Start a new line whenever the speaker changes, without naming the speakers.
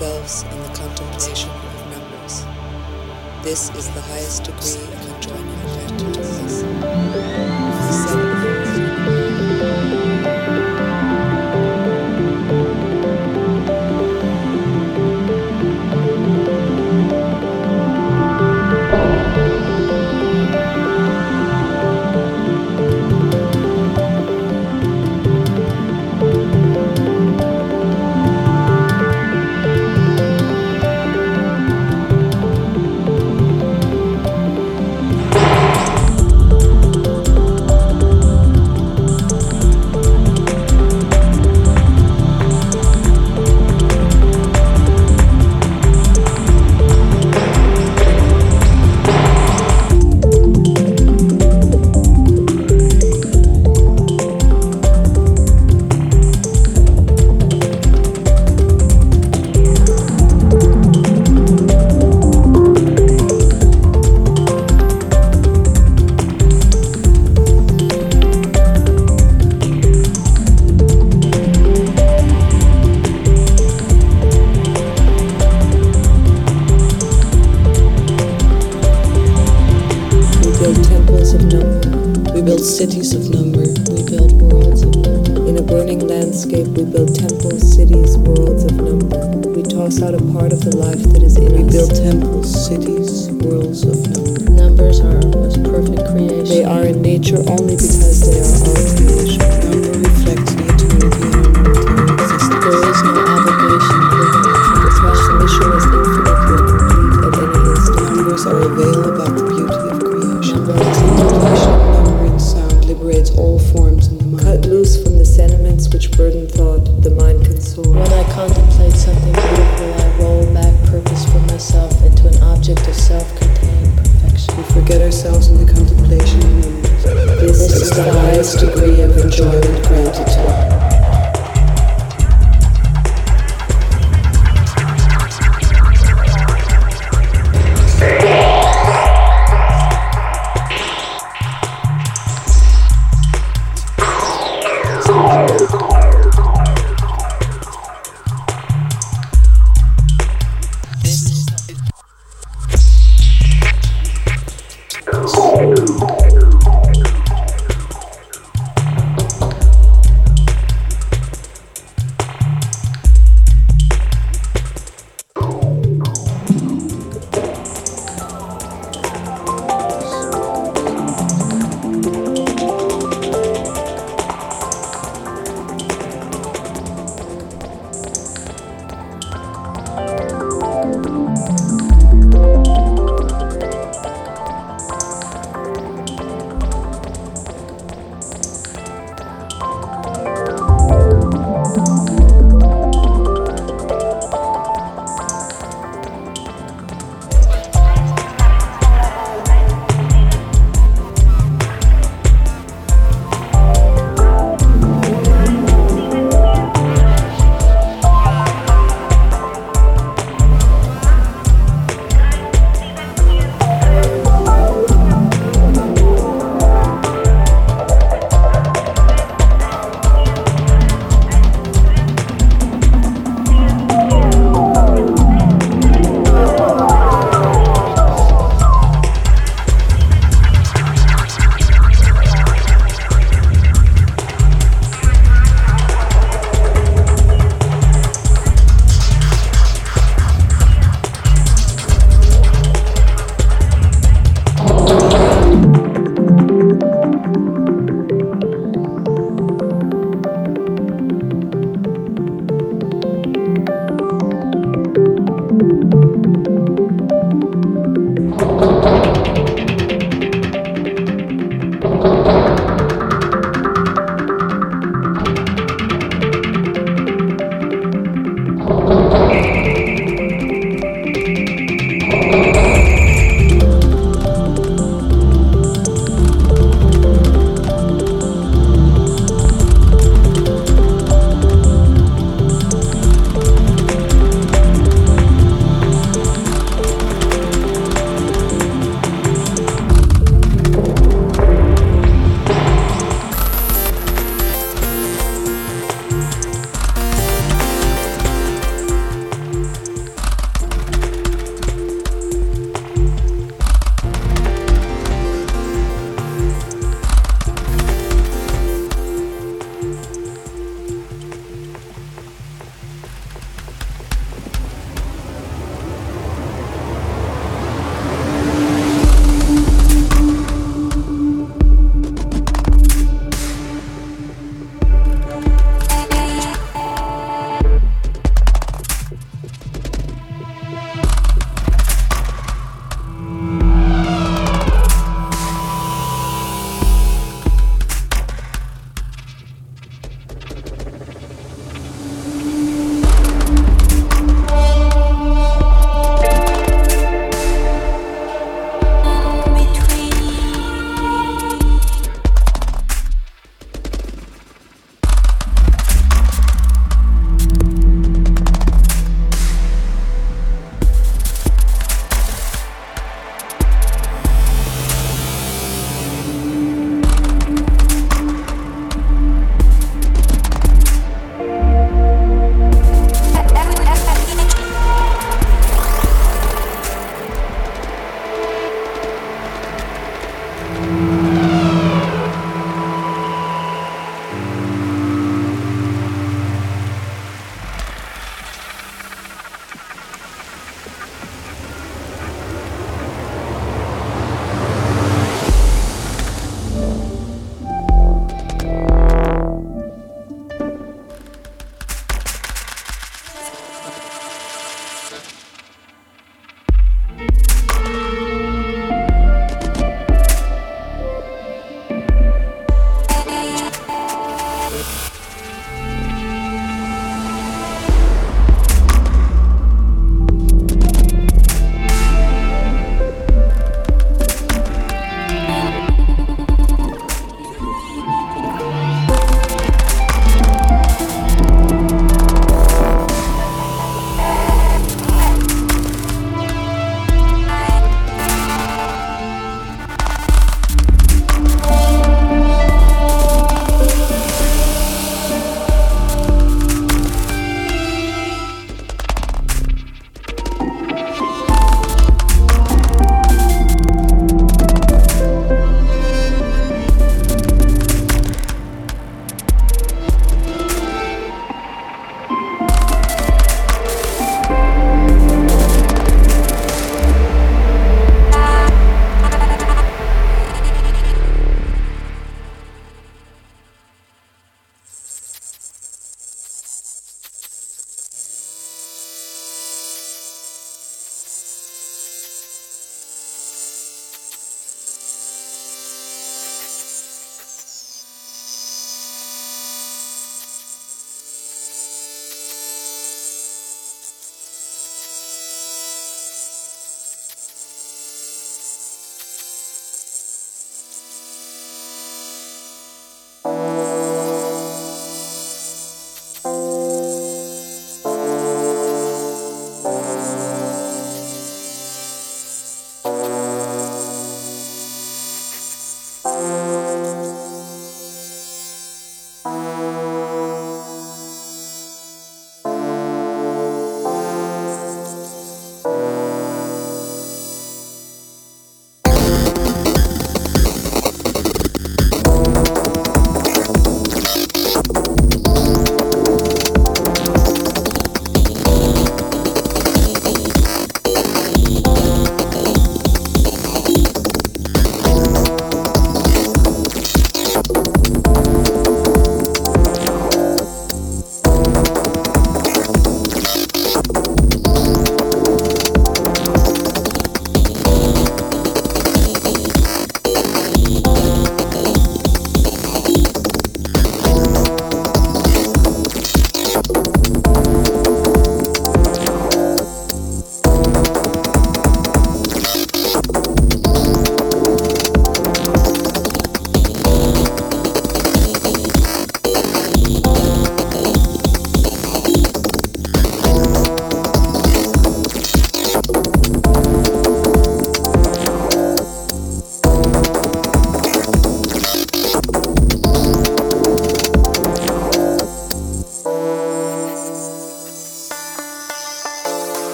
ourselves in the contemplation of numbers. This is the highest degree of enjoyment.